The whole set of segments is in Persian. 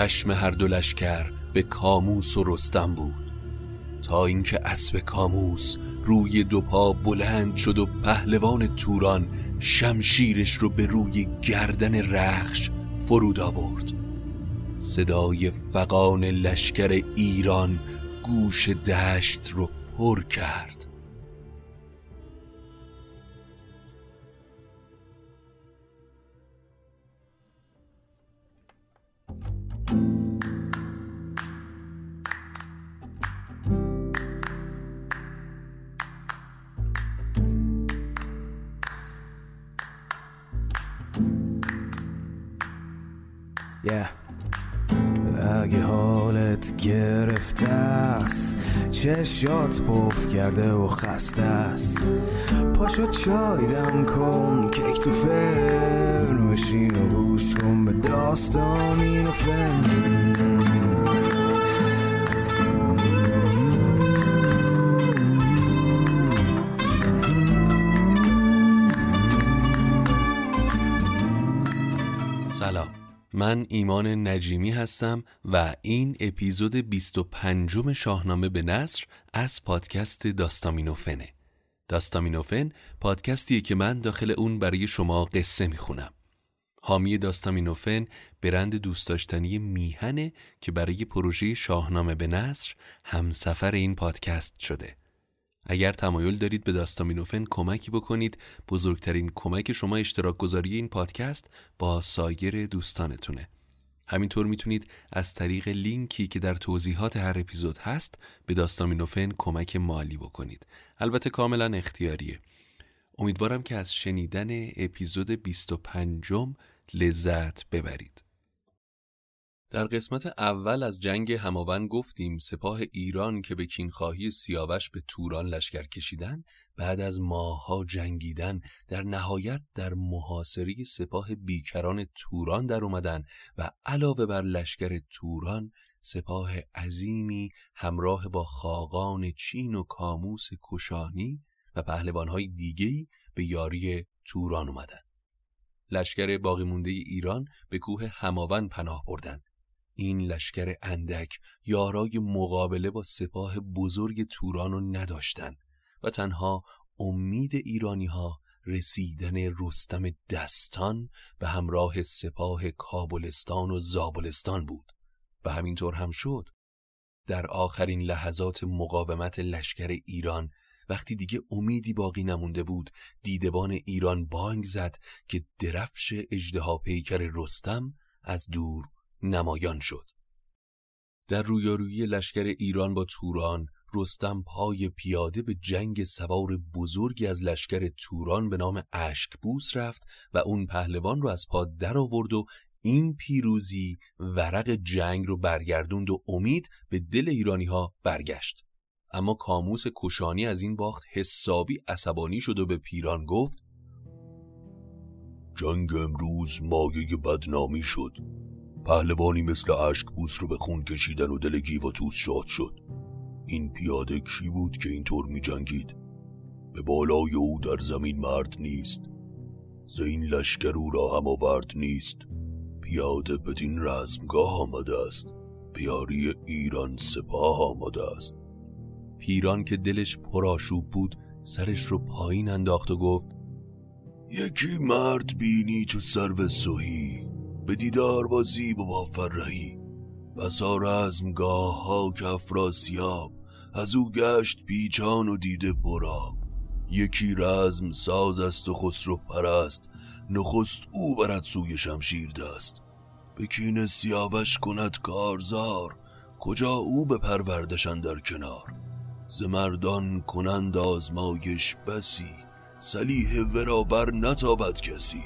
چشم هر دو لشکر به کاموس و رستم بود. تا اینکه اسب کاموس روی دو پا بلند شد و پهلوان توران شمشیرش رو به روی گردن رخش فرود آورد. صدای فقان لشکر ایران گوش دشت رو پر کرد. چشات پف کرده و خسته است. پاشو چای دم کن کیک تو فرن بشین و گوش کن به داستان و فن. من ایمان نجیمی هستم و این اپیزود 25 شاهنامه به نصر از پادکست داستامینوفنه داستامینوفن پادکستیه که من داخل اون برای شما قصه می‌خونم. حامی داستامینوفن برند دوست داشتنی میهنه که برای پروژه شاهنامه به نصر همسفر این پادکست شده. اگر تمایل دارید به داستامینوفن کمکی بکنید بزرگترین کمک شما اشتراک گذاری این پادکست با سایر دوستانتونه. همینطور می‌تونید از طریق لینکی که در توضیحات هر اپیزود هست به داستامینوفن کمک مالی بکنید. البته کاملا اختیاریه. امیدوارم که از شنیدن اپیزود 25 لذت ببرید. در قسمت اول از جنگ هماون گفتیم سپاه ایران که به کینخواهی سیاوش به توران لشکر کشیدن بعد از ماهها جنگیدن در نهایت در محاصره سپاه بیکران توران در اومدن و علاوه بر لشکر توران سپاه عظیمی همراه با خاقان چین و کاموس کشانی و پهلوانهای دیگهی به یاری توران اومدن. لشکر باقی مونده ایران به کوه هماون پناه بردن. این لشکر اندک یارای مقابله با سپاه بزرگ توران رو نداشتن و تنها امید ایرانی ها رسیدن رستم دستان به همراه سپاه کابلستان و زابلستان بود و همینطور هم شد. در آخرین لحظات مقاومت لشکر ایران وقتی دیگه امیدی باقی نمونده بود دیدبان ایران بانگ زد که درفش اجدها پیکر رستم از دور نمایان شد. در رویارویی لشکر ایران با توران رستم پای پیاده به جنگ سوار بزرگی از لشکر توران به نام اشکبوس رفت و اون پهلوان رو از پا در آورد و این پیروزی ورق جنگ رو برگردوند و امید به دل ایرانی ها برگشت. اما کاموس کشانی از این باخت حسابی عصبانی شد و به پیران گفت جنگ امروز مایه بدنامی شد. پهلوانی مثل بوس رو به خون کشیدن و دل گیو و توس شاد شد. این پیاده کی بود که اینطور می جنگید؟ به بالای او در زمین مرد نیست. زین لشکر او را هم آورد نیست. پیاده بدین رزمگاه آمده است. بیاری ایران سپاه آمده است. پیران که دلش پرآشوب بود سرش رو پایین انداخت و گفت یکی مرد بینی چو سرو سوهی به دیدار با زیب و با فرهی بسا رزمگاه ها که افراسیاب از او گشت پیچان و دیده براب یکی رزم ساز است و خسرو پرست نخست او برد سوی شمشیر دست. بکین سیاوش کند کارزار کجا او به پروردشن در کنار. ز مردان کنند آزمایش بسی سلیح ورا بر نتابد کسی.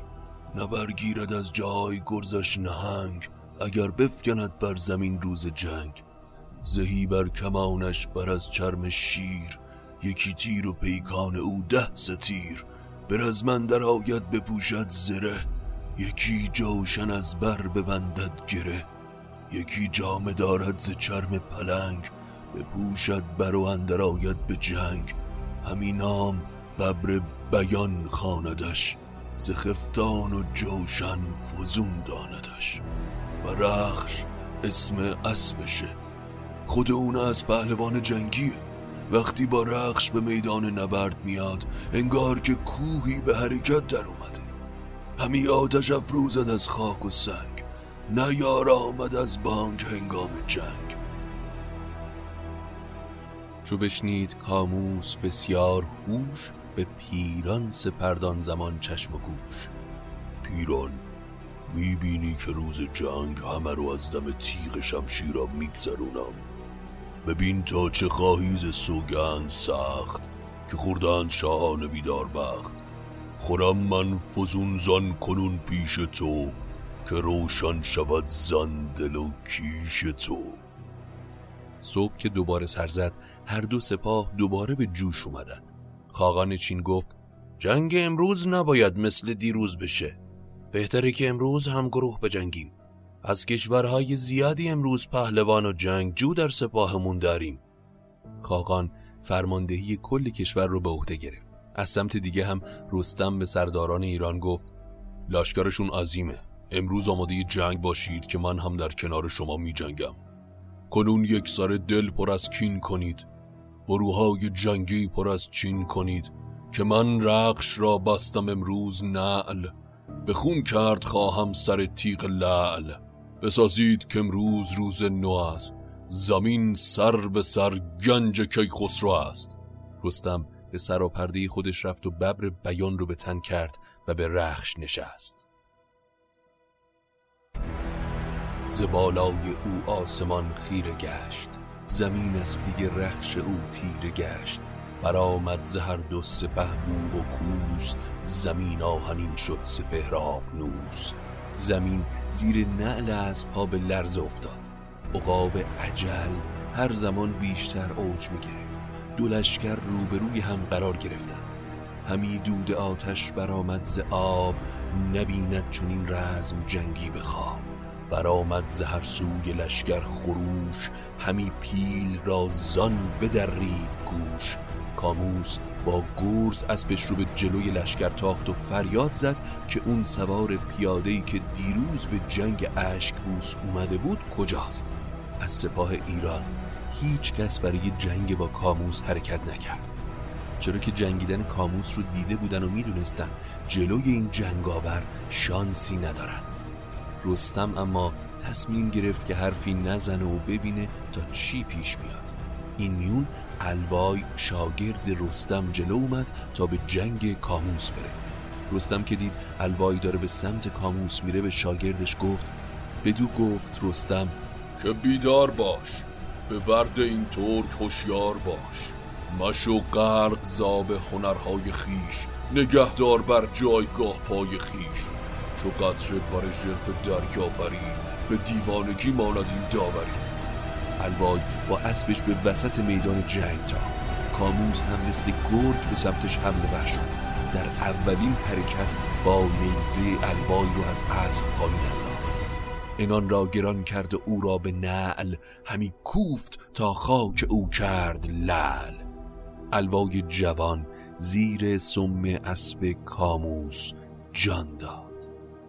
نبرگیرد از جای گرزش نهنگ اگر بفکند بر زمین روز جنگ. زهی بر کمانش بر از چرم شیر یکی تیر و پیکان او ده ستیر. بر از من در آید بپوشد زره یکی جوشن از بر ببندد گره. یکی جامه دارد ز چرم پلنگ بپوشد بر و اندر آید به جنگ. همین نام ببر بیان خاندش ز خفتان و جوشن فزون داندش و رخش اسم اسبشه. خود اون از پهلوان جنگیه. وقتی با رخش به میدان نبرد میاد انگار که کوهی به حرکت در اومده. همی آتش افروزد از خاک و سنگ. نیار آمد از بانگ هنگام جنگ. چو بشنید کاموس بسیار هوش به پیران سپردان زمان چشم و گوش. پیران می‌بینی که روز جنگ همه رو از دم تیغ شمشیرم میگذرونم. ببین تا چه خواهیز سوگند سخت که خوردن شاهان بیدار بخت. خورم من فزون زان کنون پیش تو که روشن شود زن دل و کیش تو. صبح که دوباره سر زد هر دو سپاه دوباره به جوش اومدن. خاقان چین گفت جنگ امروز نباید مثل دیروز بشه. بهتره که امروز هم گروه بجنگیم. از کشورهای زیادی امروز پهلوان و جنگجو در سپاهمون داریم. خاقان فرماندهی کل کشور رو به عهده گرفت. از سمت دیگه هم رستم به سرداران ایران گفت لشکرشون عظیمه. امروز آماده جنگ باشید که من هم در کنار شما می جنگم کنون یک سر دل پر از کین کنید. بروهای جنگی پر از چین کنید که من رقش را بستم امروز نعل. به خون کرد خواهم سر تیغ لعل. بسازید که امروز روز نو است. زمین سر به سر گنج کی خسرو است. رستم به سر و پرده خودش رفت و ببر بیان رو به تن کرد و به رخش نشست. زبالای او آسمان خیره گشت. زمین از پی رخش او تیره گشت. برآمد ز هر دو سپه و کوس. زمین آهنین شد سپهر نوس زمین زیر نعل از پا به لرز افتاد. عقاب عجل هر زمان بیشتر اوج می گرفت دو لشکر روبروی هم قرار گرفتند. همی دود آتش برآمد ز آب. نبیند چون این رزم جنگی بخواب برآمد ز هر سوی لشکر خروش همی پیل را زان بدرید گوش کاموس با گرز اسبش رو به جلوی لشکر تاخت و فریاد زد که اون سوار پیادهی که دیروز به جنگ بوس اومده بود کجاست. از سپاه ایران هیچ کس برای جنگ با کاموس حرکت نکرد. چرا که جنگیدن کاموس رو دیده بودن و می‌دونستن جلوی این جنگاور شانسی ندارن. رستم اما تصمیم گرفت که حرفی نزنه و ببینه تا چی پیش میاد این میون الوای شاگرد رستم جلو اومد تا به جنگ کاموس بره. رستم که دید الوای داره به سمت کاموس میره به شاگردش گفت بدو گفت رستم که بیدار باش به ورد این ترک هوشیار باش. مشو غرق زاب هنرهای خیش نگهدار بر جایگاه پای خیش. چو قطره بر دریا بری به دیوانگی ماند این داوری. الوای با اسبش به وسط میدان جنگ تا. کاموز هم مثل گرگ به سمتش حمله بر شد. در اولین حرکت با نیزه الوای رو از اسب پایین انداخت. انان را گران کرد او را به نعل همی کوفت تا خاک او کرد لل الوای جوان زیر سم اسب کاموس جان داد.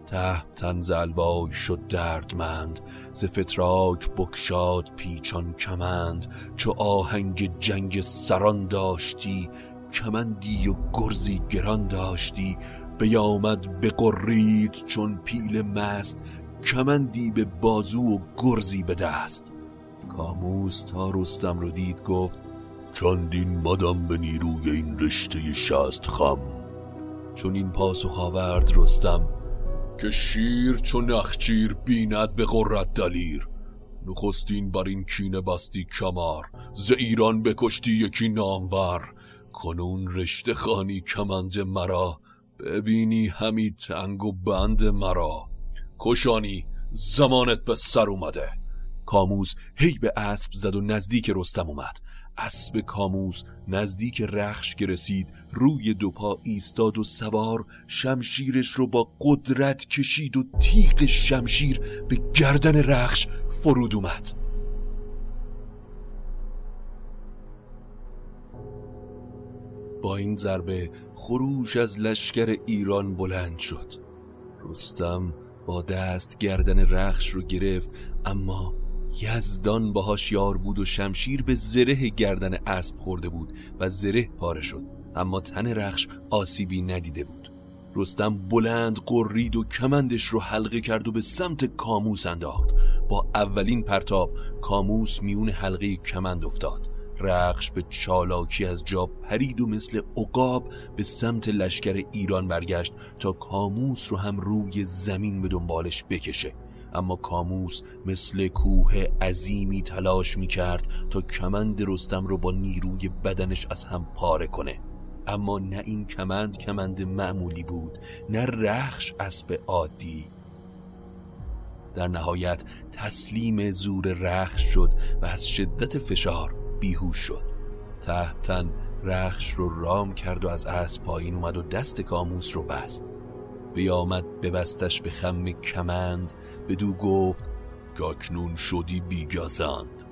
تهمتن زلوای شد دردمند ز فتراک بکشاد پیچان کمند. چو آهنگ جنگ سران داشتی کمندی و گرزی گران داشتی. بیامد بقرید چون پیل مست کمندی به بازو و گرزی به دست. کاموس تا رستم رو دید گفت چندین مدم به نیروی این رشته شست خم. چون این پاسخ آورد رستم که شیر چو نخچیر بیند به قرت دلیر. نخستین بر این کینه بستی کمار ز ایران بکشتی یکی نامور. کنون رشته خانی کمند مرا ببینی همی تنگ و بند مرا. کشانی زمانت به سر اومده. کاموز هی به اسب زد و نزدیک رستم اومد. اسب کاموس نزدیک رخش گرسید روی دو پا ایستاد و سوار شمشیرش رو با قدرت کشید و تیغ شمشیر به گردن رخش فرود اومد. با این ضربه خروش از لشکر ایران بلند شد. رستم با دست گردن رخش رو گرفت اما یزدان باهاش یار بود و شمشیر به زره گردن اسب خورده بود و زره پاره شد. اما تن رخش آسیبی ندیده بود. رستم بلند قرید و کمندش رو حلقه کرد و به سمت کاموس انداخت. با اولین پرتاب کاموس میون حلقه کمند افتاد. رخش به چالاکی از جا پرید و مثل عقاب به سمت لشکر ایران برگشت تا کاموس رو هم روی زمین به دنبالش بکشه. اما کاموس مثل کوه عظیمی تلاش می کرد تا کمند رستم رو با نیروی بدنش از هم پاره کنه. اما نه این کمند کمند معمولی بود نه رخش اسب عادی. در نهایت تسلیم زور رخش شد و از شدت فشار بیهوش شد. تحتن رخش رو رام کرد و از اسب پایین اومد و دست کاموس رو بست. بیامد ببستش به خم کمند بدو گفت جاکنون شدی بیگازند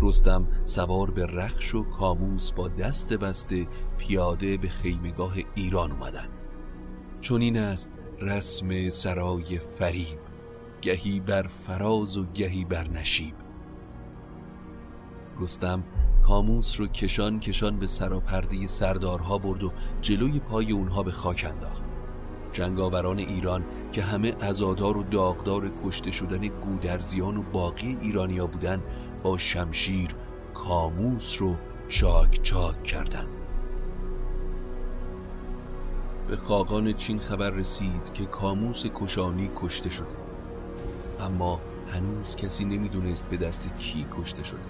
رستم سوار به رخش و کاموس با دست بسته پیاده به خیمگاه ایران اومدن. چون این است رسم سرای فریب گهی بر فراز و گهی بر نشیب. رستم کاموس رو کشان کشان به سراپرده سردارها برد و جلوی پای اونها به خاک انداخت. جنگاوران ایران که همه ازادار و داغدار کشته شدن گودرزیان و باقی ایرانیا بودن با شمشیر کاموس رو چاک چاک کردند. به خاقان چین خبر رسید که کاموس کشانی کشته شده اما هنوز کسی نمی‌دونست به دست کی کشته شده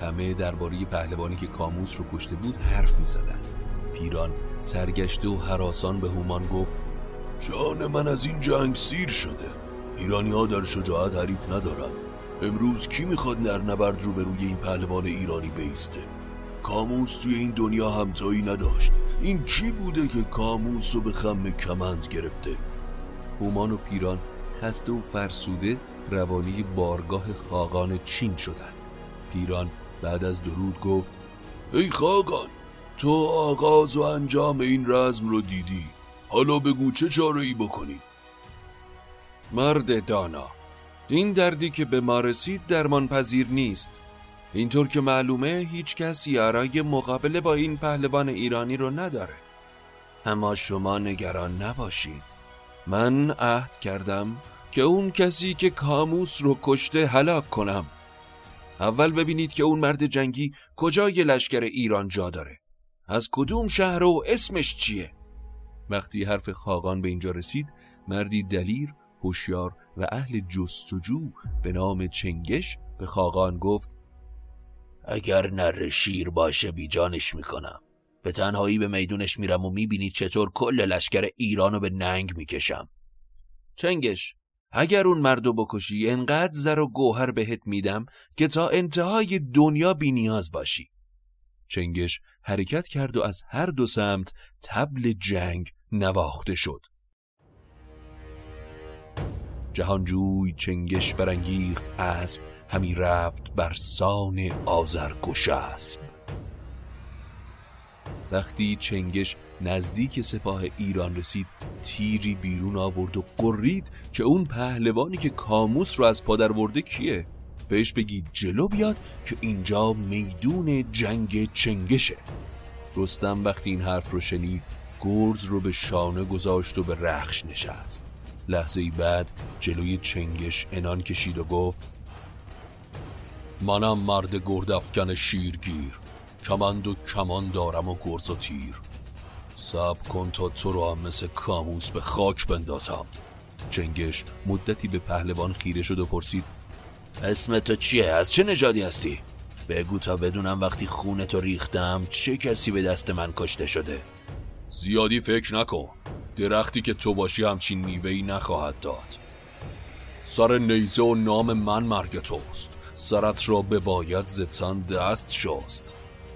همه درباره پهلوانی که کاموس رو کشته بود حرف می زدن. پیران سرگشته و حراسان به هومان گفت جان من از این جنگ سیر شده. ایرانی ها در شجاعت حریف ندارن. امروز کی می‌خواد نر نبرد رو به روی این پهلوان ایرانی بیسته؟ کاموس توی این دنیا همتایی نداشت. این کی بوده که کاموس رو به خم کمند گرفته؟ هومان و پیران خسته و فرسوده روانی بارگاه خاقان چین شدن. پیران بعد از درود گفت ای خاقان تو آغاز و انجام این رزم رو دیدی. حالا بگو چه چاره ای بکنی مرد دانا این دردی که به ما رسید درمان پذیر نیست. اینطور که معلومه هیچ کس یارای مقابله با این پهلوان ایرانی رو نداره. اما شما نگران نباشید. من عهد کردم که اون کسی که کاموس رو کشته هلاک کنم. اول ببینید که اون مرد جنگی کجای لشکر ایران جا داره. از کدوم شهر و اسمش چیه؟ وقتی حرف خاقان به اینجا رسید مردی دلیر هوشیار و اهل جستجو به نام چنگش به خاقان گفت اگر نر شیر باشه بیجانش می‌کنم. به تنهایی به میدونش میرم و می‌بینید چطور کل لشکر ایرانو به ننگ می‌کشم. چنگش اگر اون مردو بکشی انقدر زر و گوهر بهت میدم که تا انتهای دنیا بی نیاز باشی. چنگش حرکت کرد و از هر دو سمت تبل جنگ نواخته شد. جهانجوی چنگش برانگیخت اسب همی رفت بر سان آزرگوش اسب. وقتی چنگش نزدیک سپاه ایران رسید تیری بیرون آورد و قرید که اون پهلوانی که کاموس رو از پادر ورده کیه؟ بهش بگی جلو بیاد که اینجا میدون جنگ چنگشه. رستم وقتی این حرف رو شنید گرز رو به شانه گذاشت و به رخش نشست. لحظه بعد جلوی چنگش انان کشید و گفت منم مرد گردافکن شیرگیر. کمند و کمان دارم و گرز و تیر. سب کن تا تو رو هم مثل کاموس به خاک بندازم. چنگش مدتی به پهلوان خیره شد و پرسید اسم تو چیه؟ از چه نژادی هستی؟ بگو تا بدونم وقتی خونتو ریختم چه کسی به دست من کشته شده؟ زیادی فکر نکن. درختی که تو باشی همچین میوهی نخواهد داد. سر نیزه و نام من مرگ توست. سرت را به باید زتان دست شست.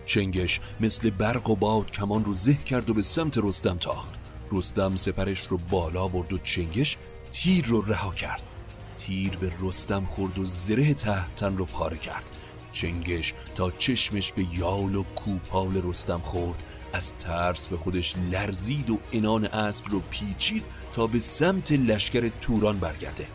چنگش مثل برق و باد کمان رو زه کرد و به سمت رستم تاخت. رستم سپرش رو بالا برد و چنگش تیر رو رها کرد. تیر به رستم خورد و زره تحتن رو پاره کرد. چنگش تا چشمش به یال و کوپال رستم خورد. از ترس به خودش لرزید و انان اسب رو پیچید تا به سمت لشکر توران برگرده.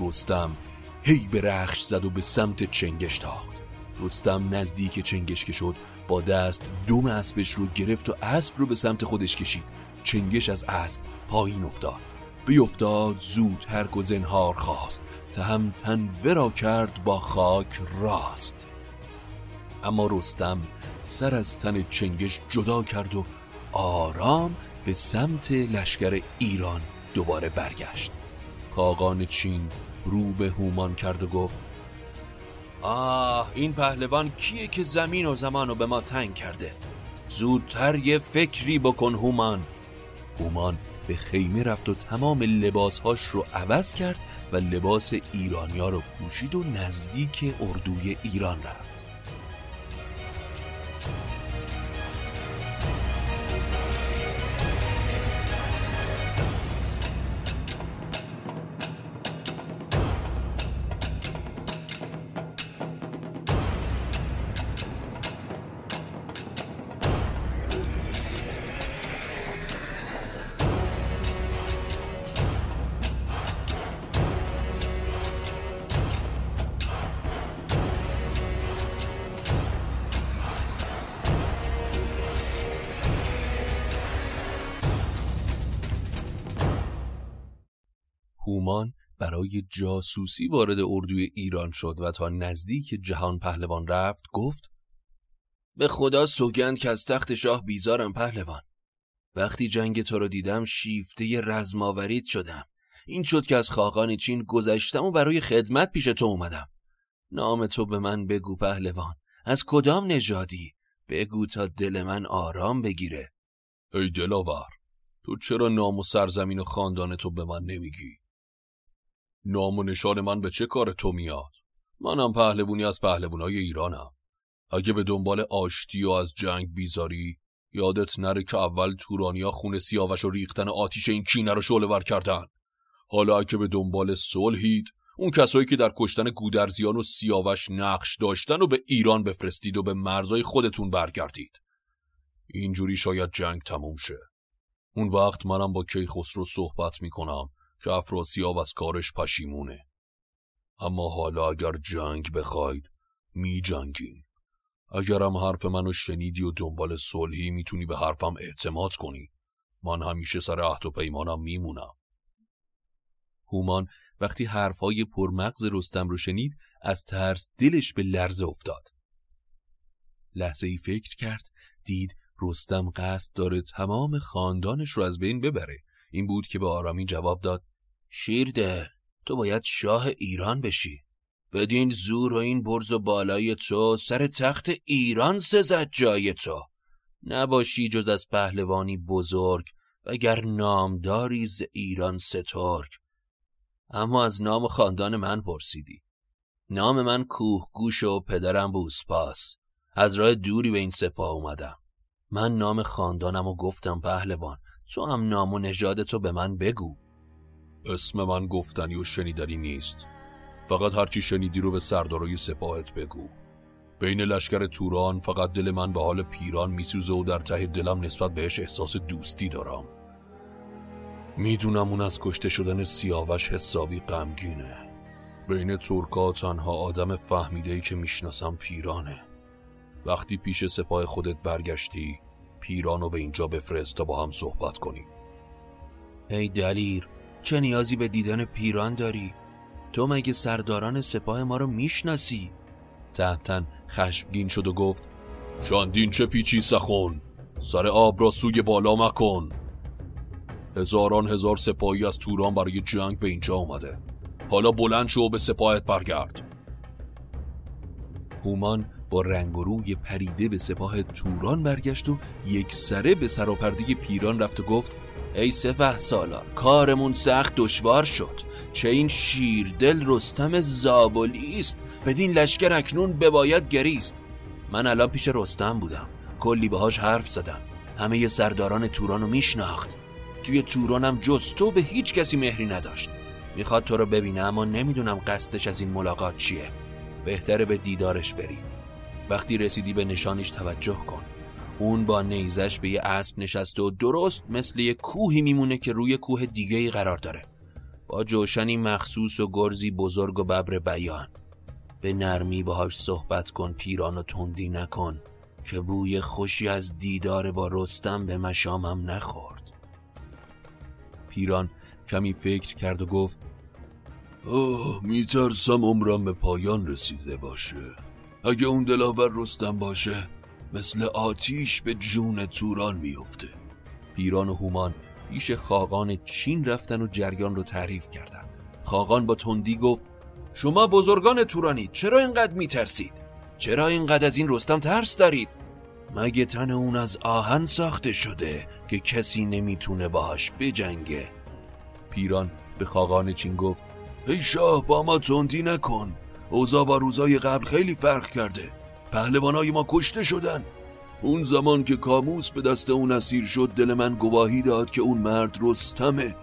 رستم هی به رخش زد و به سمت چنگش تاخت. رستم نزدیک چنگش که شد با دست دوم اسبش رو گرفت و اسب رو به سمت خودش کشید. چنگش از اسب پایین افتاد. بیفتاد زود هر و زنهار خواست. تهمتن ورا کرد با خاک راست. اما رستم سر از تن چنگش جدا کرد و آرام به سمت لشکر ایران دوباره برگشت. خاقان چین رو به هومان کرد و گفت آه این پهلوان کیه که زمین و زمان رو به ما تنگ کرده؟ زودتر یه فکری بکن هومان. هومان به خیمه رفت و تمام لباسهاش رو عوض کرد و لباس ایرانیا رو پوشید و نزدیک اردوی ایران رفت. جاسوسی وارد اردوی ایران شد و تا نزدیک جهان پهلوان رفت گفت به خدا سوگند که از تخت شاه بیزارم پهلوان. وقتی جنگ تو رو دیدم شیفته رزماورید شدم. این شد که از خاقان چین گذشتم و برای خدمت پیش تو اومدم. نام تو به من بگو پهلوان. از کدام نژادی؟ بگو تا دل من آرام بگیره. ای دلاور تو چرا نام و سرزمین و خاندان تو به من نمیگی؟ نام و نشان من به چه کار تو میاد؟ منم پهلوونی از پهلوونای ایرانم. اگه به دنبال آشتی و از جنگ بیزاری یادت نره که اول تورانیا خون سیاوش و ریختن آتیش این کینه رو شعله ور کردن. حالا اگه به دنبال صلحید اون کسایی که در کشتن گودرزیان و سیاوش نقش داشتن و به ایران بفرستید و به مرزای خودتون برگردید. اینجوری شاید جنگ تموم شه. اون وقت منم با کیخسرو صحبت می‌کنم. که افراسیاب از کارش پشیمونه. اما حالا اگر جنگ بخواید می جنگین اگرم حرف منو شنیدی و دنبال صلحی می‌تونی به حرفم اعتماد کنی. من همیشه سر عهد و پیمانم میمونم. هومان وقتی حرفهای پرمغز رستم رو شنید از ترس دلش به لرزه افتاد. لحظه ای فکر کرد دید رستم قصد داره تمام خاندانش رو از بین ببره. این بود که به آرامی جواب داد شیردل تو باید شاه ایران بشی. بدین زور و این برز و بالای تو سر تخت ایران سزد جای تو. نباشی جز از پهلوانی بزرگ وگر نامداری ز ایران سترگ. اما از نام خاندان من پرسیدی. نام من کوه گوش و پدرم بوسپاس از راه دوری به این سپاه اومدم. من نام خاندانم و گفتم پهلوان. تو هم نام و نژاد تو به من بگو. اسم من گفتنی و شنیدنی نیست. فقط هرچی شنیدی رو به سردارای سپاهت بگو. بین لشکر توران فقط دل من به حال پیران میسوزه و در ته دلم نسبت بهش احساس دوستی دارم. می‌دونم اون از کشته شدن سیاوش حسابی غمگینه. بین ترکا تنها آدم فهمیده ای که می‌شناسم پیرانه. وقتی پیش سپاه خودت برگشتی پیرانو به اینجا بفرست تا با هم صحبت کنیم. ای دلیر چه نیازی به دیدن پیران داری؟ تو مگه سرداران سپاه ما رو می‌شناسی؟ تحتن خشمگین شد و گفت چندین چه پیچی سخون سر آب را سوی بالا مکن. هزاران هزار سپاهی از توران برای جنگ به اینجا اومده. حالا بلند شو به سپاهت برگرد. هومان با رنگ و روی پریده به سپاه توران برگشت و یک سره به سراپرده پیران رفت و گفت ای سپه سالار کارمون سخت دشوار شد. چه این شیردل رستم زابلی است. بدین لشکر اکنون بباید گریست. من الان پیش رستم بودم. کلی باهاش حرف زدم. همه سرداران تورانو میشناخت. توی تورانم جز تو به هیچ کسی مهری نداشت. می‌خواد تو رو ببینه اما نمی‌دونم قصدش از این ملاقات چیه. بهتره به دیدارش بری وقتی رسیدی به نشانش توجه کن. اون با نیزش به یه اسب نشسته و درست مثل یه کوهی میمونه که روی کوه دیگه ای قرار داره. با جوشنی مخصوص و گرزی بزرگ و ببر بیان. به نرمی باهاش صحبت کن پیران و تندی نکن که بوی خوشی از دیدار با رستم به مشامم نخورد. پیران کمی فکر کرد و گفت آه میترسم عمرم به پایان رسیده باشه. اگه اون دلاور رستم باشه مثل آتیش به جون توران میفته پیران و هومان پیش خاقان چین رفتن و جریان رو تعریف کردند. خاقان با تندی گفت شما بزرگان تورانید چرا اینقدر میترسید؟ چرا اینقدر از این رستم ترس دارید؟ مگه تن اون از آهن ساخته شده که کسی نمی‌تونه باهاش بجنگه پیران به خاقان چین گفت ای شاه با ما تندی نکن اوضاع با روزای قبل خیلی فرق کرده. پهلوانای ما کشته شدن. اون زمان که کاموس به دست اون اسیر شد دل من گواهی داد که اون مرد رستمه.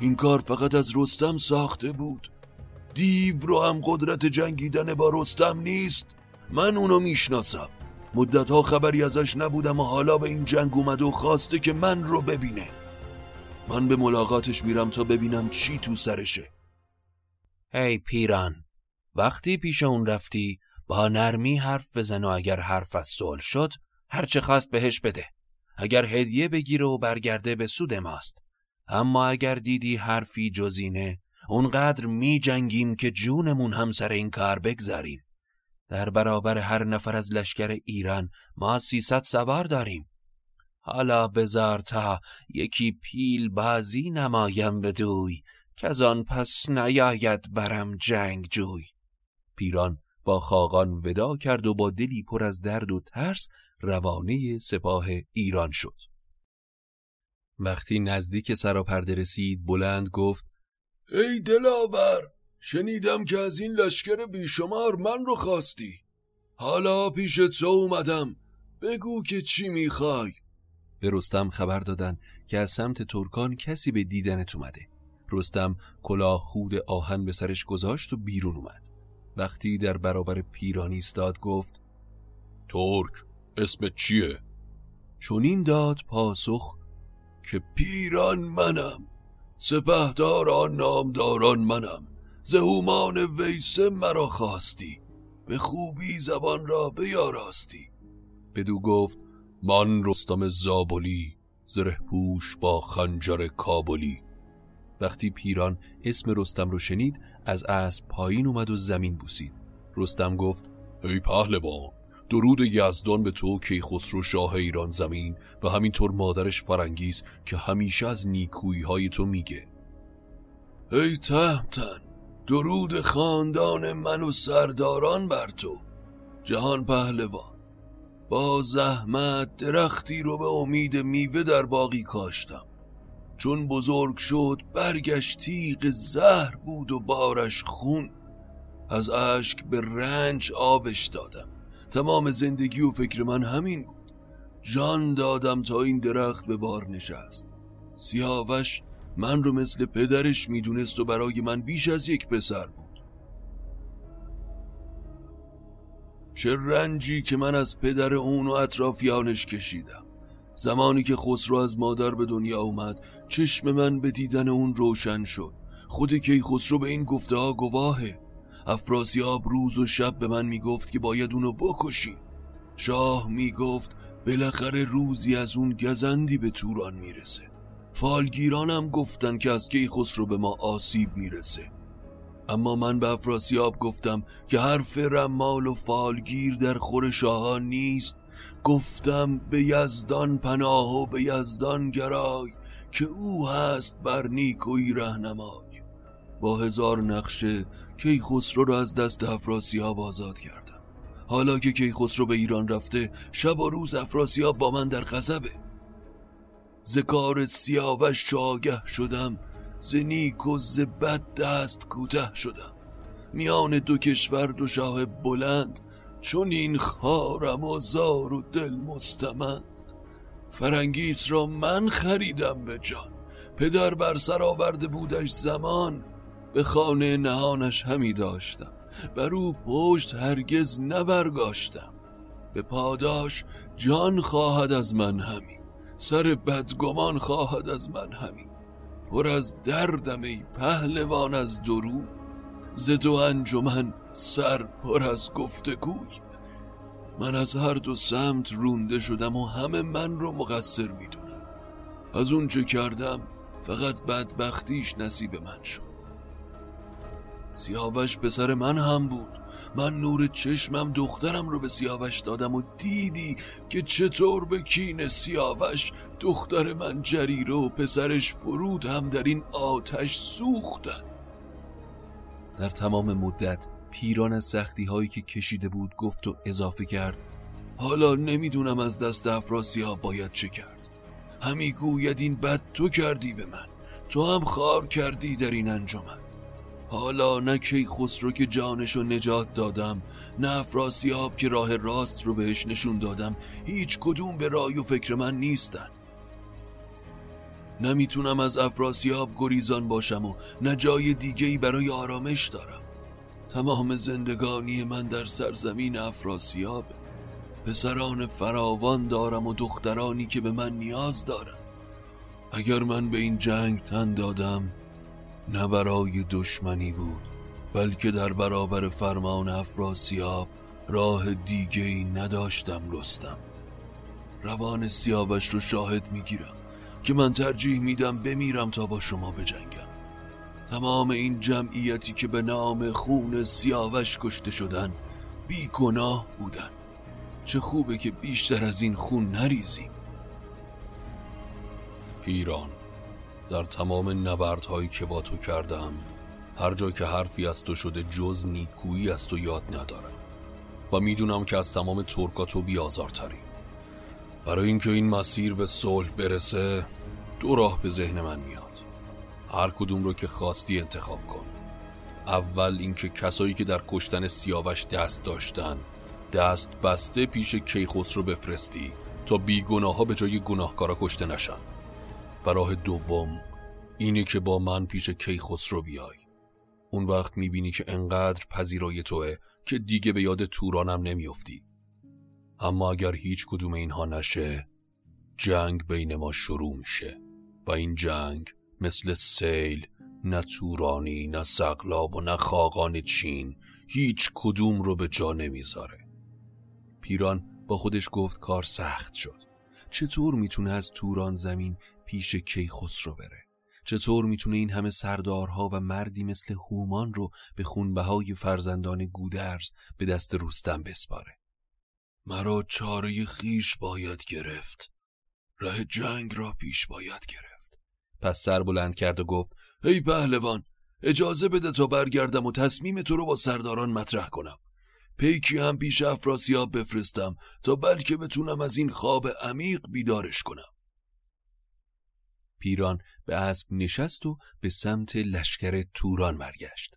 این کار فقط از رستم ساخته بود. دیو رو هم قدرت جنگیدن با رستم نیست. من اونو می‌شناسم. مدتها خبری ازش نبودم و حالا به این جنگ اومد و خواسته که من رو ببینه. من به ملاقاتش میرم تا ببینم چی تو سرشه. هی پیران وقتی پیش اون رفتی با نرمی حرف بزن و اگر حرف از صلح شد هرچه خواست بهش بده. اگر هدیه بگیره و برگرده به سود ماست. اما اگر دیدی حرفی جزینه اونقدر می جنگیم که جونمون هم سر این کار بگذاریم. در برابر هر نفر از لشکر ایران ما سیصد سوار داریم. حالا بزار تا یکی پیل بازی نمایم بدوی که از آن پس نیاید برم جنگ جوی. پیران با خاقان ودا کرد و با دلی پر از درد و ترس روانه سپاه ایران شد. وقتی نزدیک سراپرده رسید بلند گفت ای دلاور شنیدم که از این لشکر بیشمار من رو خواستی. حالا پیش تو اومدم. بگو که چی می‌خوای. به رستم خبر دادن که از سمت ترکان کسی به دیدنت اومده. رستم کلاه خود آهن به سرش گذاشت و بیرون اومد. وقتی در برابر پیران ایستاد گفت ترک اسم چیه؟ چونین داد پاسخ که پیران منم سپهداران نامداران منم زهومان ویسه مرا خواستی به خوبی زبان را بیاراستی بدو گفت من رستم زابلی زره پوش با خنجر کابلی وقتی پیران اسم رستم رو شنید از اسب پایین اومد و زمین بوسید. رستم گفت ای پهلوان درود یزدان به تو کیخسرو شاه ایران زمین و همینطور مادرش فرنگیز که همیشه از نیکویی های تو میگه. ای تهمتن درود خاندان من و سرداران بر تو جهان پهلوان با زحمت درختی رو به امید میوه در باقی کاشتم. چون بزرگ شد برگشت تیغ زهر بود و بارش خون. از اشک به رنج آبش دادم. تمام زندگی و فکر من همین بود. جان دادم تا این درخت به بار نشست. سیاوش من رو مثل پدرش می‌دونست و برای من بیش از یک پسر بود. چه رنجی که من از پدر اون و اطرافیانش کشیدم. زمانی که خسرو از مادر به دنیا اومد چشم من به دیدن اون روشن شد. خود کی خسرو به این گفته ها گواهه. افراسیاب روز و شب به من می‌گفت که باید اونو بکشیم. شاه می‌گفت بالاخره روزی از اون گزندی به توران می‌رسه. فالگیرانم گفتن که از کی خسرو به ما آسیب می‌رسه. اما من به افراسیاب گفتم که حرف رمال و فالگیر در خور شاهان نیست. گفتم به یزدان پناه و به یزدان گرای که او هست بر نیکوی رهنمای. با هزار نقشه کیخسرو رو از دست افراسیاب آزاد کردم. حالا که کیخسرو به ایران رفته شب و روز افراسیاب با من در غضبه. ذکار سیاوش چاگه شدم ز نیک و ز بد دست کوته شدم. میان دو کشور دو شاه بلند چون این خارم و زار و دل مستمند. فرنگیس را من خریدم به جان. پدر بر سر آورده بودش زمان به خانه نهانش همی داشتم. بر او پشت هرگز نبرگاشتم. به پاداش جان خواهد از من همی. سر بدگمان خواهد از من همی. پر از دردم ای پهلوان از درو. ز دو انجمن سر پر از گفتگوی من از هر دو سمت رونده شدم و همه من رو مقصر می‌دونم. از اون چه کردم فقط بدبختیش نصیب من شد. سیاوش پسر من هم بود. من نور چشمم دخترم رو به سیاوش دادم و دیدی که چطور به کین سیاوش دختر من جریره و پسرش فرود هم در این آتش سوختن. در تمام مدت پیران از سختی هایی که کشیده بود گفت و اضافه کرد حالا نمی‌دونم از دست افراسیاب باید چه کرد. همی گوید این بد تو کردی به من. تو هم خار کردی در این انجمن. حالا نه کی خسرو که جانشو نجات دادم نه افراسیاب که راه راست رو بهش نشون دادم. هیچ کدوم به رای و فکر من نیستن. نمی‌تونم از افراسیاب گریزان باشم و نه جای دیگه برای آرامش دارم. تمام زندگانی من در سرزمین افراسیاب پسران فراوان دارم و دخترانی که به من نیاز دارم اگر من به این جنگ تن دادم نه برای دشمنی بود بلکه در برابر فرمان افراسیاب راه دیگه ای نداشتم رستم. روان سیاوش رو شاهد می‌گیرم. که من ترجیح میدم بمیرم تا با شما بجنگم. تمام این جمعیتی که به نام خون سیاوش کشته شدن بی گناه بودن. چه خوبه که بیشتر از این خون نریزیم. پیران در تمام نبردهایی که با تو کردم هر جا که حرفی از تو شده جز نیکویی از تو یاد ندارم. و می‌دونم که از تمام ترکا تو بیازارتری برای اینکه این مسیر به صلح برسه دو راه به ذهن من میاد. هر کدوم رو که خواستی انتخاب کن. اول اینکه کسایی که در کشتن سیاوش دست داشتن دست بسته پیش کیخسرو بفرستی تا بیگناه ها به جای گناهکارا کشته نشن. و راه دوم اینه که با من پیش کیخسرو بیای. اون وقت می‌بینی که انقدر پذیرای توه که دیگه به یاد تورانم نمیافتی. اما اگر هیچ کدوم اینها نشه جنگ بین ما شروع میشه و این جنگ مثل سیل نه تورانی نه سقلاب و نه خاقان چین هیچ کدوم رو به جا نمی‌ذاره. پیران با خودش گفت کار سخت شد. چطور می‌تونه از توران زمین پیش کیخسرو بره؟ چطور می‌تونه این همه سردارها و مردی مثل هومان رو به خونبهای فرزندان گودرز به دست رستم بسپاره؟ مرا چاره خیش باید گرفت. راه جنگ را پیش باید گرفت. پس سر بلند کرد و گفت ای پهلوان اجازه بده تا برگردم و تصمیم تو رو با سرداران مطرح کنم. پیکی هم پیش افراسیاب بفرستم تا بلکه بتونم از این خواب عمیق بیدارش کنم. پیران به اسب نشست و به سمت لشکر توران برگشت.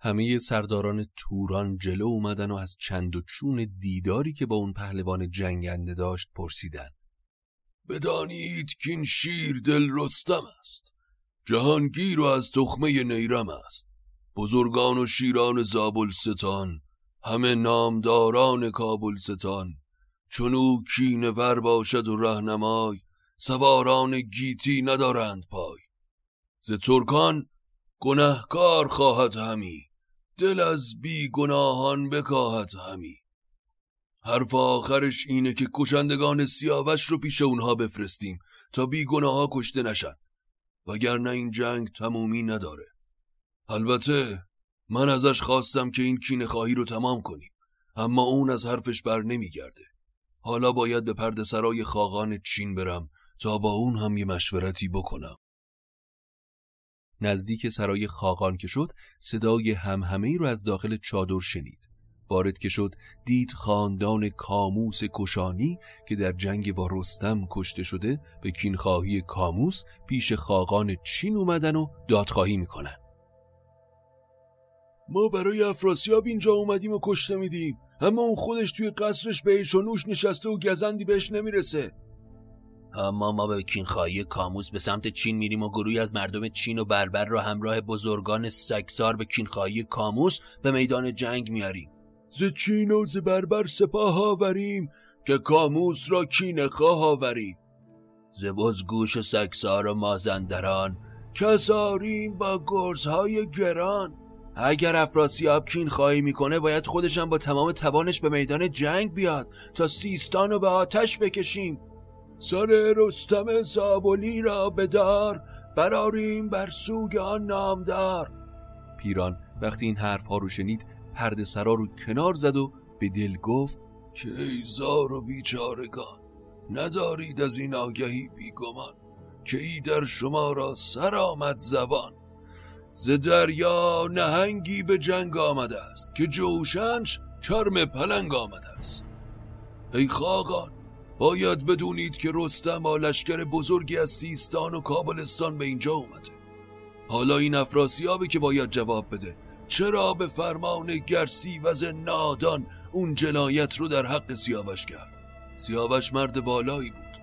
همه سرداران توران جلو اومدن و از چند و چون دیداری که با اون پهلوان جنگنده داشت پرسیدن. بدانید که این شیر دل رستم است. جهانگیر و از تخمه نیرم است. بزرگان و شیران زابلستان همه نامداران کابلستان. چون او کینه ور باشد و رهنمای سواران گیتی ندارند پای. ز ترکان گنهکار خواهد همی. دل از بی گناهان بکاهد همی. حرف آخرش اینه که کشندگان سیاوش رو پیش اونها بفرستیم تا بی گناه کشته نشن. وگرنه این جنگ تمومی نداره. البته من ازش خواستم که این کینه خواهی رو تمام کنیم اما اون از حرفش بر نمیگرده. حالا باید به پرده سرای خاقان چین برم تا با اون هم یه مشورتی بکنم. نزدیک سرای خاقان که شد صدای همهمه ای رو از داخل چادر شنید. وارد که شد دید خاندان کاموس کشانی که در جنگ با رستم کشته شده به کینخواهی کاموس پیش خاقان چین اومدن و دادخواهی می‌کنن. ما برای افراسیاب اینجا اومدیم و کشته میدیم. اما اون خودش توی قصرش به و نوش نشسته و گزندی بهش نمی‌رسه. اما ما به کینخواهی کاموس به سمت چین میریم و گروهی از مردم چین و بربر را همراه بزرگان سکسار به کینخواهی کاموس به میدان جنگ میاریم. ز چین و ز بربر سپاه آوریم که کاموس را کین خواه آوریم. زباز گوش سکسار و مازندران کساریم با گرزهای گران. اگر افراسیاب کین خواهی می‌کنه باید خودشم با تمام توانش به میدان جنگ بیاد تا سیستان رو به آتش بکشیم. سر رستم زابلی را بدار براریم بر سوگ آن نامدار. پیران وقتی این حرف ها رو شنید پرده سرا رو کنار زد و به دل گفت که ای زار و بیچارگان ندارید از این آگهی بیگمان که ای در شما را سر آمد زبان. ز دریا نهنگی به جنگ آمده است که جوشنش چرم پلنگ آمده است. ای خاقان باید بدونید که رستم با لشکر بزرگی از سیستان و کابلستان به اینجا اومده. حالا این افراسیابی که باید جواب بده چرا به فرمان گرسی وز نادان اون جنایت رو در حق سیاوش کرد؟ سیاوش مرد بالایی بود.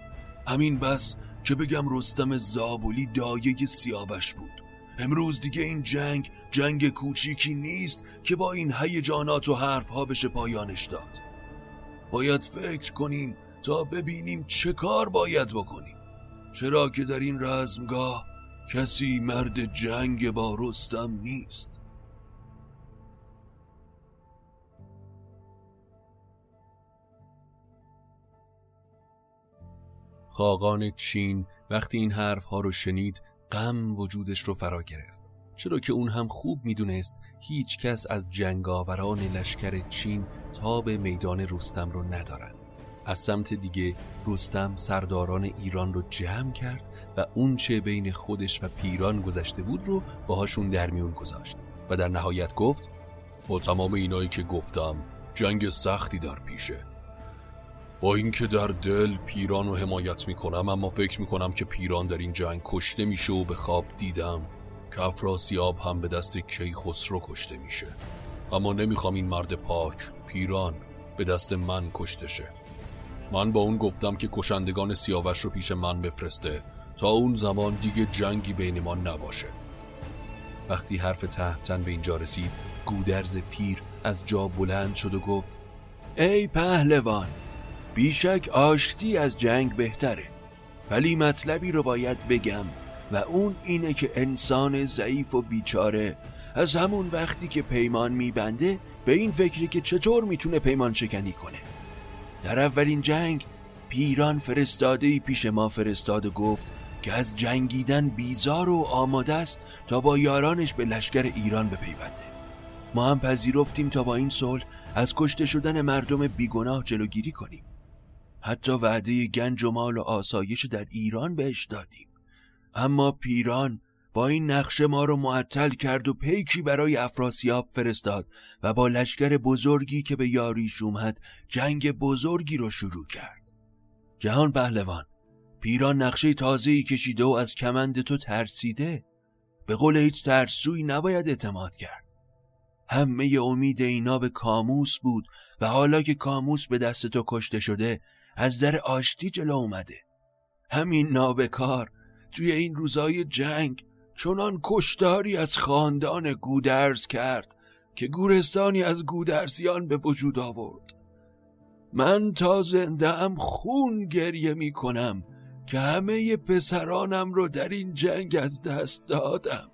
همین بس که بگم رستم زابولی دایه سیاوش بود. امروز دیگه این جنگ جنگ کوچیکی نیست که با این هیجانات و حرفها بشه پایانش داد. باید فکر کنیم تا ببینیم چه کار باید بکنیم. چرا که در این رزمگاه کسی مرد جنگ با رستم نیست. خاقان چین وقتی این حرف ها رو شنید غم وجودش رو فرا گرفت. چرا که اون هم خوب می‌دونست هیچ کس از جنگاوران لشکر چین تا به میدان رستم رو ندارن. از سمت دیگه رستم سرداران ایران رو جمع کرد و اون چه بین خودش و پیران گذشته بود رو باهاشون در میون گذاشت و در نهایت گفت با تمام اینایی که گفتم جنگ سختی در پیشه. با اینکه در دل پیران رو حمایت می‌کنم اما فکر می‌کنم که پیران در این جنگ کشته میشه و به خواب دیدم که افراسیاب هم به دست کیخسرو کشته میشه. اما نمی‌خوام این مرد پاک پیران به دست من کشته شه. من با اون گفتم که کشندگان سیاوش رو پیش من بفرسته تا اون زمان دیگه جنگی بین ما نباشه. وقتی حرف تهمتن به اینجا رسید گودرز پیر از جا بلند شد و گفت ای پهلوان بیشک آشتی از جنگ بهتره ولی مطلبی رو باید بگم و اون اینه که انسان ضعیف و بیچاره از همون وقتی که پیمان میبنده به این فکری که چطور می‌تونه پیمان شکنی کنه. در اولین جنگ پیران فرستاده پیش ما فرستاد و گفت که از جنگیدن بیزار و آماده است تا با یارانش به لشکر ایران بپیونده. ما هم پذیرفتیم تا با این صلح از کشته شدن مردم بیگناه جلوگیری کنیم. حتی وعده گنج و مال و آسایش در ایران بهش دادیم. اما پیران با این نقشه ما رو معطل کرد و پیکی برای افراسیاب فرستاد و با لشکر بزرگی که به یاریش اومد جنگ بزرگی رو شروع کرد. جهان پهلوان پیران نقشه تازه‌ای کشیده و از کمند تو ترسیده. به قول هیچ ترسوی نباید اعتماد کرد. همه امید اینا به کاموس بود و حالا که کاموس به دست تو کشته شده از در آشتی جلو اومده. همین نابکار توی این روزای جنگ چنان کشتاری از خاندان گودرز کرد که گورستانی از گودرزیان به وجود آورد. من تا زنده خون گریه می کنم که همه پسرانم رو در این جنگ از دست دادم.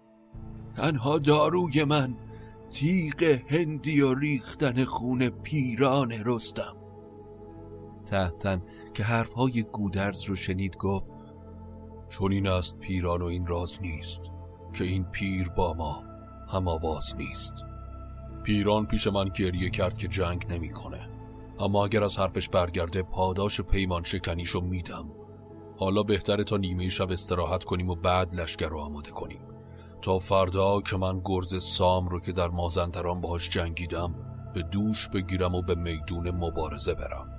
تنها داروی من تیغ هندی و ریختن خون پیران رستم. تهتن که حرفهای گودرز رو شنید گفت چون این است پیران و این راز نیست. که این پیر با ما هم آواز نیست. پیران پیش من گریه کرد که جنگ نمی‌کنه. اما اگر از حرفش برگرده پاداش پیمان شکنیشو میدم. حالا بهتره تا نیمه شب استراحت کنیم و بعد لشکر رو آماده کنیم. تا فردا که من گرز سام رو که در مازندران باهاش جنگیدم به دوش بگیرم و به میدون مبارزه برم.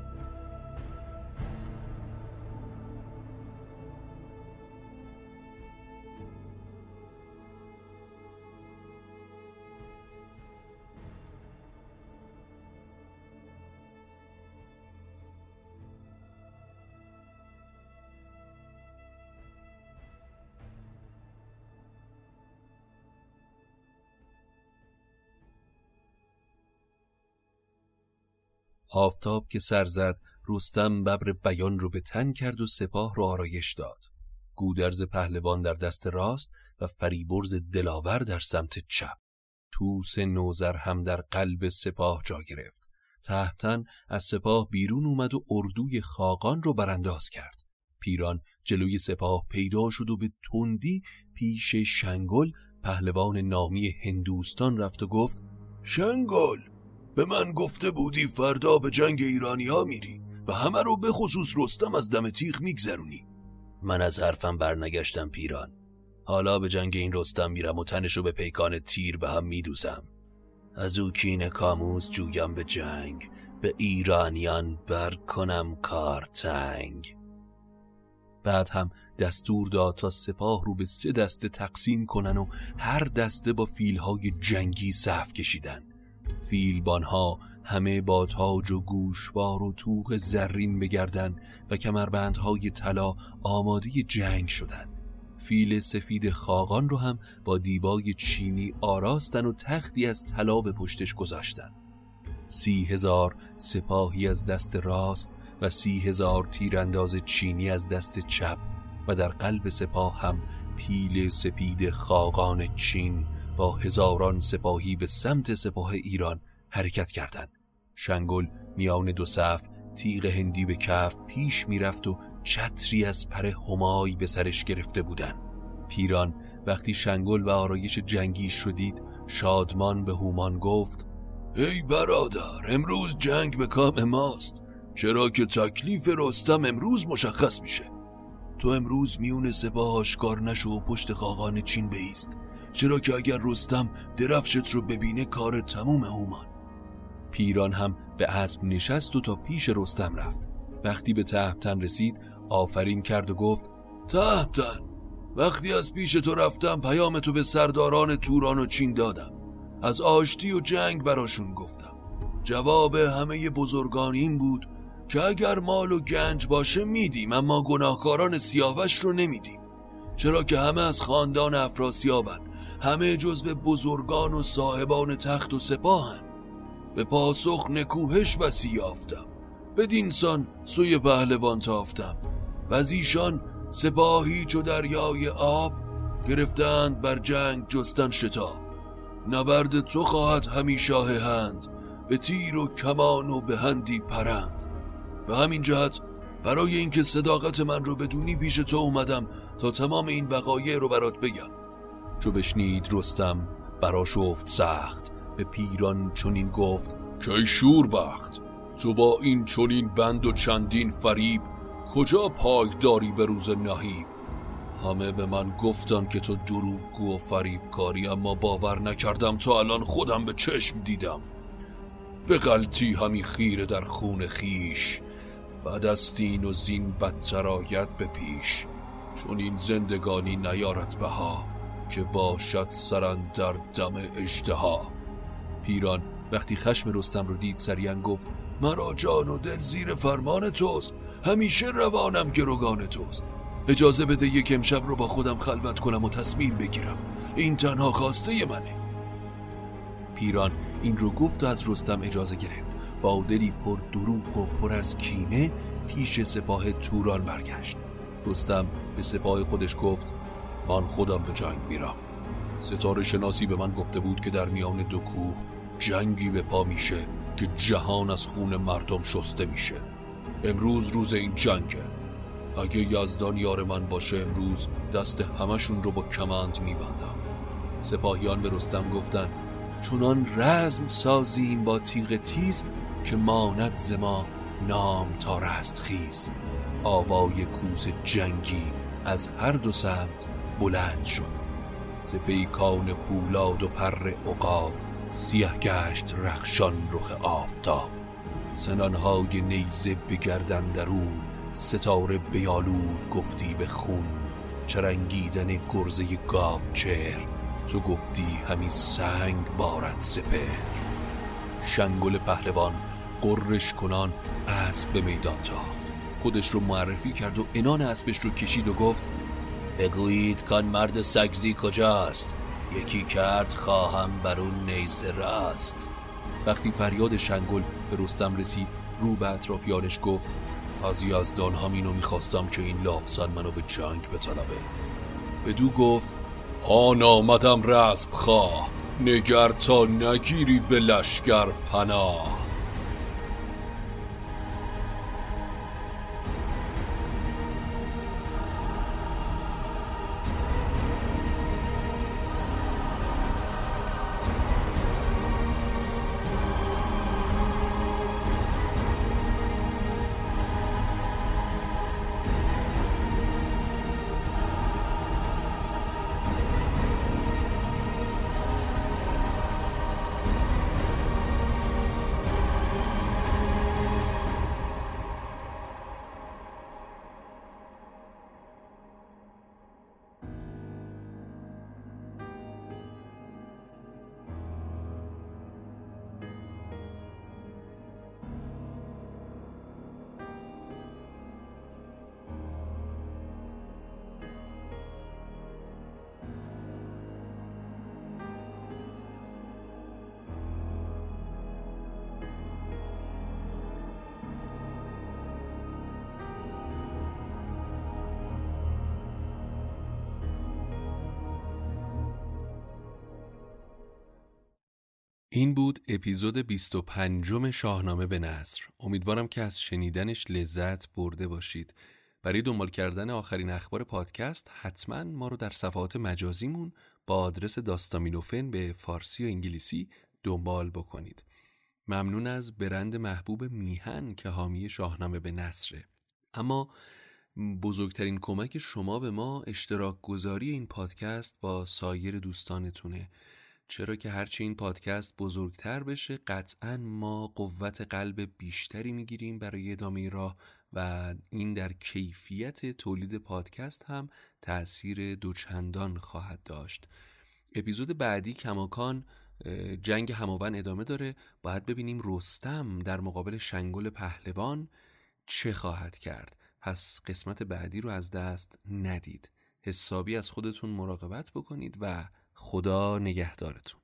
آفتاب که سر زد رستم ببر بیان رو به تن کرد و سپاه رو آرایش داد. گودرز پهلوان در دست راست و فریبرز دلاور در سمت چپ. توس نوزر هم در قلب سپاه جا گرفت. تهتن از سپاه بیرون اومد و اردوی خاقان رو برانداز کرد. پیران جلوی سپاه پیدا شد و به تندی پیش شنگل پهلوان نامی هندوستان رفت و گفت شنگل! به من گفته بودی فردا به جنگ ایرانی ها میری و همه رو به خصوص رستم از دم تیغ میگذرونی. من از حرفم برنگشتم پیران. حالا به جنگ این رستم میرم و تنشو به پیکان تیر به هم میدوزم. از او کین کاموز جویم به جنگ به ایرانیان بر کنم کار تنگ. بعد هم دستور داد تا سپاه رو به سه دسته تقسیم کنن و هر دسته با فیلهای جنگی صف کشیدن. فیلبانها همه با تاج و گوشوار و توق زرین بگردن و کمربندهای طلا آماده جنگ شدن فیل سفید خاقان رو هم با دیبای چینی آراستن و تختی از طلا به پشتش گذاشتن سی هزار سپاهی از دست راست و سی هزار تیرانداز چینی از دست چپ و در قلب سپاه هم پیل سپید خاقان چین هزاران سپاهی به سمت سپاه ایران حرکت کردند. شنگل میان دو صف تیغ هندی به کف پیش می‌رفت و چتری از پر همایی به سرش گرفته بودن پیران وقتی شنگل و آرایش جنگیش رو دید شادمان به هومان گفت ای برادر امروز جنگ به کام ماست چرا که تکلیف رستم امروز مشخص میشه. تو امروز میون سپاه آشکار نشو و پشت خاقان چین بیست. چرا که اگر رستم درفشت رو ببینه کار تموم هومان. پیران هم به اسب نشست و تا پیش رستم رفت. وقتی به تهبتن رسید آفرین کرد و گفت تهبتن وقتی از پیش تو رفتم پیام تو به سرداران توران و چین دادم. از آشتی و جنگ براشون گفتم. جواب همه بزرگان این بود که اگر مال و گنج باشه میدیم اما گناهکاران سیاوش رو نمیدیم. چرا که همه از خاندان افراسیابن. همه جزو بزرگان و صاحبان تخت و سپاهن به پاسخ نکوهش بسی یافتم. بدینسان سوی پهلوان تافتم. و از ایشان سپاهی چو دریای آب گرفتند بر جنگ جستن شتاب. نبرد تو خواهد همی هند. به تیر و کمان و به هندی پرند. به همین جهت برای اینکه صداقت من رو بدونی پیش تو اومدم تا تمام این وقایع رو برات بگم. چو بشنید رستم براش افت سخت. به پیران چنین گفت که شوربخت تو با این چنین بند و چندین فریب کجا پای داری به روز نهیب؟ همه به من گفتن که تو دروغگو و فریب کاری اما باور نکردم تا الان خودم به چشم دیدم. به غلطی همی خیره در خون خیش بعد از دین و زین بدتر آید به پیش. چون این زندگانی نیارت بها که باشد سرن در دم اجتها پیران وقتی خشم رستم رو دید سریعا گفت مرا جان و دل زیر فرمان توست. همیشه روانم گروگان توست. اجازه بده یک امشب رو با خودم خلوت کنم و تصمیم بگیرم. این تنها خواسته منه. پیران این رو گفت و از رستم اجازه گرفت. با دلی پر دروغ و پر از کینه پیش سپاه توران برگشت. رستم به سپاه خودش گفت من خودم به جنگ میرم. ستاره شناسی به من گفته بود که در میان دو کوه جنگی به پا میشه که جهان از خون مردم شسته میشه. امروز روز این جنگه. اگه یزدان یار من باشه امروز دست همشون رو با کمند میبندم. سپاهیان به رستم گفتن چونان رزم سازیم با تیغ تیز که ماند زما نام تا رست خیز آوای کوس جنگی از هر دو سمت بلند شد. ز پیکان پولاد و پر عقاب سیه گشت رخشان رخ آفتاب. سنانهای نیزه بگردن درون ستاره بیالود گفتی به خون. چرنگیدن گرزه گاو چهر تو گفتی همی سنگ بارد سپر شنگل پهلوان قرش کنان اسب به میدان تاخت. خودش رو معرفی کرد و انان اسبش رو کشید و گفت بگویید کان مرد سگزی کجاست؟ یکی کرد خواهم بر اون نیزه راست. وقتی فریاد شنگل به رستم رسید رو به اطرافیانش گفت از یزدان همینو می‌خواستم که این لافزن منو به جنگ بطلبه. بدو گفت آن آمدم رسب خواه نگر تا نگیری به لشکر پناه. این بود اپیزود 25 شاهنامه به نصر. امیدوارم که از شنیدنش لذت برده باشید. برای دنبال کردن آخرین اخبار پادکست حتما ما رو در صفحات مجازیمون با آدرس داستامینوفن به فارسی و انگلیسی دنبال بکنید. ممنون از برند محبوب میهن که حامی شاهنامه به نصره. اما بزرگترین کمک شما به ما اشتراک گذاری این پادکست با سایر دوستانتونه. چرا که هرچی این پادکست بزرگتر بشه قطعا ما قوت قلب بیشتری می‌گیریم برای ادامه راه و این در کیفیت تولید پادکست هم تأثیر دوچندان خواهد داشت. اپیزود بعدی کماکان جنگ هماون ادامه داره. باید ببینیم رستم در مقابل شنگل پهلوان چه خواهد کرد. پس قسمت بعدی رو از دست ندید. حسابی از خودتون مراقبت بکنید و خدا نگهدارتون.